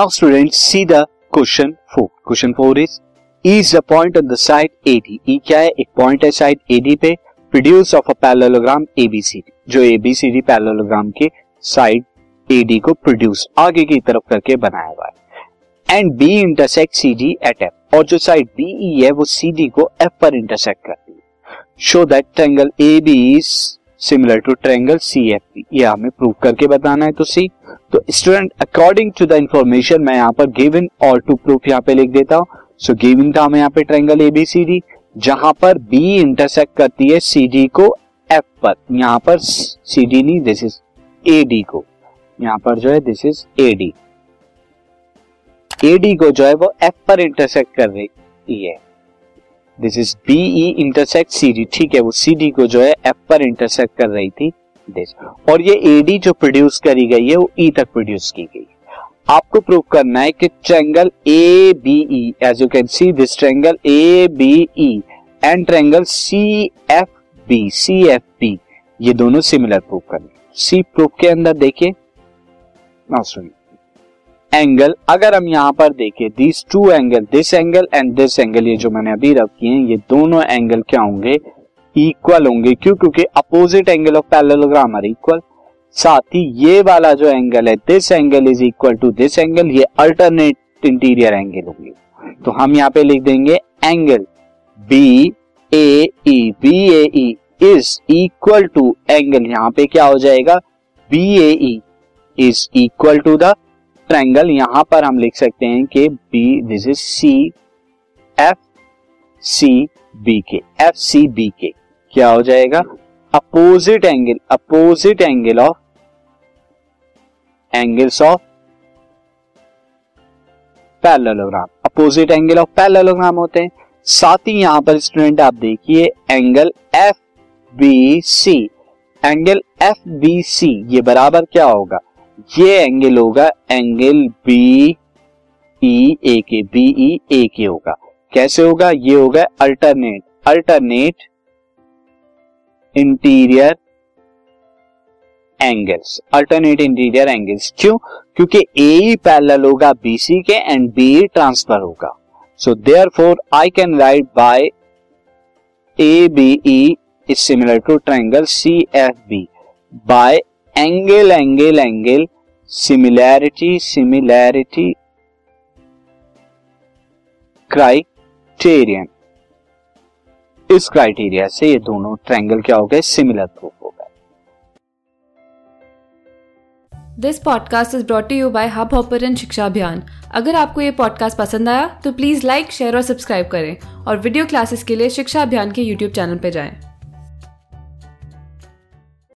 Now student see the question four question four is is the point on the side AD E क्या है? एक point है side AD पे produce of a parallelogram ABCD जो ABCD parallelogram के side AD को produce आगे की तरफ़ करके बनाया हुआ है। And B intersect C D at F और जो साइड बीई है, वो सी डी को एफ़ पर इंटरसेक्ट करती है। Show that triangle A B is similar to triangle C F B ये हमें प्रूव करके बताना है तो सी तो student according to the information मैं यहाँ पर गिवन और टू प्रूफ यहाँ पे लिख देता हूँ. सो गिवन था हमें यहाँ पे triangle A B C D जहाँ पर बी इंटरसेक्ट करती है सी डी को एफ़ पर. यहाँ पर सी डी नहीं दिस इज़ ए डी को. यहाँ पर जो है दिस इज़ एडी डी को जो है, वो एफ़ पर इंटरसेक्ट कर रही है. This is BE intersect C D ठीक है, वो सी डी को जो है एफ़ पर इंटरसेक्ट कर रही थी दिस और ये ए डी जो प्रोड्यूस करी गई है, वो ई e तक प्रोड्यूस की गई आपको प्रूव करना है कि triangle A B E as you can see this triangle A B E and triangle C F B C F B ये दोनों सिमिलर प्रूव करने। सी प्रूफ के अंदर देखिए। नाउ सुनिए। एंगल अगर हम यहाँ पर देखें this two angle this angle and this angle ये जो मैंने अभी रखी हैं, ये दोनों एंगल क्या होंगे? इक्वल होंगे। क्यों? क्योंकि opposite angle of parallelogram are equal साथ ही ये वाला जो एंगल है this angle is equal to this angle ये अल्टरनेट इंटीरियर एंगल होंगे। तो हम यहाँ पे लिख देंगे angle B A E B A E is equal to angle यहाँ पे क्या हो जाएगा? B A E is equal to the triangle यहाँ पर हम लिख सकते हैं कि B this is C F C B के एफ़ सी बी के क्या हो जाएगा? Opposite angle opposite angle of angles of parallelogram opposite angle of parallelogram होते हैं। साथ ही यहाँ पर स्टूडेंट आप देखिए angle F B C angle F B C ये बराबर क्या होगा? ये एंगल होगा एंगल बी ई ए के बी ई ए के होगा। कैसे होगा? ये होगा alternate alternate interior angles alternate interior angles क्यों? क्योंकि ए पैरेलल होगा बीसी के एंड बी ट्रांसफ़र होगा। So therefore I can write by A B E is similar to triangle C F B by angle angle angle similarity similarity criterion इस criteria से ये दोनों triangle क्या हो गए? सिमिलर प्रूफ हो गए। This podcast is brought you by hub hopper Shiksha Abhiyan अगर आपको ये पॉडकास्ट पसंद आया तो प्लीज़ लाइक शेयर और सब्सक्राइब करें। और वीडियो क्लासेस के लिए शिक्षा अभियान के यूट्यूब चैनल पर जाएँ।